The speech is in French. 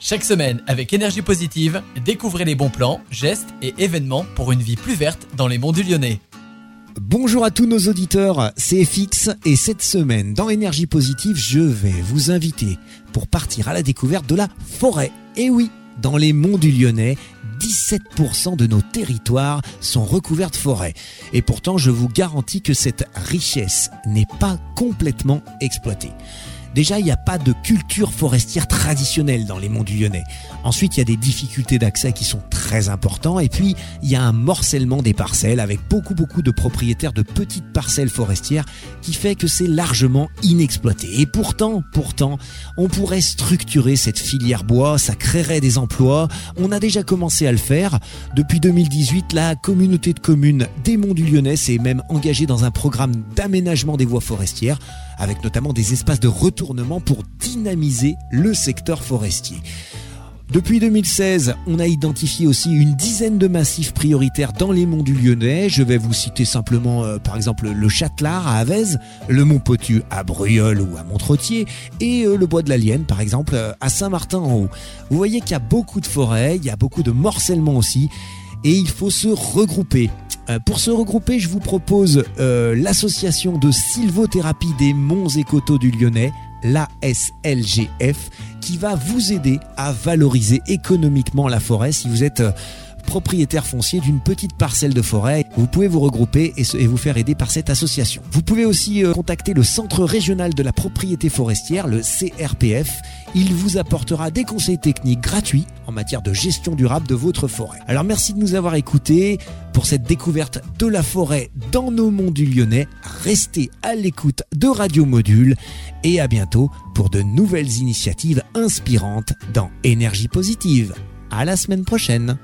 Chaque semaine, avec énergie positive, découvrez les bons plans, gestes et événements pour une vie plus verte dans les monts du Lyonnais. Bonjour à tous nos auditeurs, c'est FX et cette semaine dans Énergie Positive, je vais vous inviter pour partir à la découverte de la forêt. Et oui, dans les monts du Lyonnais, 17% de nos territoires sont recouverts de forêt. Et pourtant, je vous garantis que cette richesse n'est pas complètement exploitée. Déjà, il n'y a pas de culture forestière traditionnelle dans les monts du Lyonnais. Ensuite, il y a des difficultés d'accès qui sont très importants. Et puis, il y a un morcellement des parcelles avec beaucoup, beaucoup de propriétaires de petites parcelles forestières qui fait que c'est largement inexploité. Et pourtant, pourtant, on pourrait structurer cette filière bois, ça créerait des emplois. On a déjà commencé à le faire. Depuis 2018, la communauté de communes des monts du Lyonnais s'est même engagée dans un programme d'aménagement des voies forestières avec notamment des espaces de pour dynamiser le secteur forestier. Depuis 2016, on a identifié aussi une dizaine de massifs prioritaires dans les monts du Lyonnais. Je vais vous citer simplement euh, par exemple le Châtelard à Avez, le Mont Potu à Bruyol ou à Montretier et euh, le Bois de la Lienne par exemple euh, à Saint-Martin en haut. Vous voyez qu'il y a beaucoup de forêts, il y a beaucoup de morcellement aussi et il faut se regrouper. Pour se regrouper, je vous propose l'association de sylvothérapie des monts et coteaux du Lyonnais, l'ASLGF, qui va vous aider à valoriser économiquement la forêt si vous êtes... Euh, propriétaire foncier d'une petite parcelle de forêt. Vous pouvez vous regrouper et, vous faire aider par cette association. Vous pouvez aussi contacter le Centre régional de la propriété forestière, le CRPF. Il vous apportera des conseils techniques gratuits matière de gestion durable de votre forêt. Alors merci de nous avoir écoutés pour cette découverte de la forêt dans nos monts du Lyonnais. Restez à l'écoute de Radio Module et à bientôt pour de nouvelles initiatives inspirantes dans Énergie Positive. À la semaine prochaine.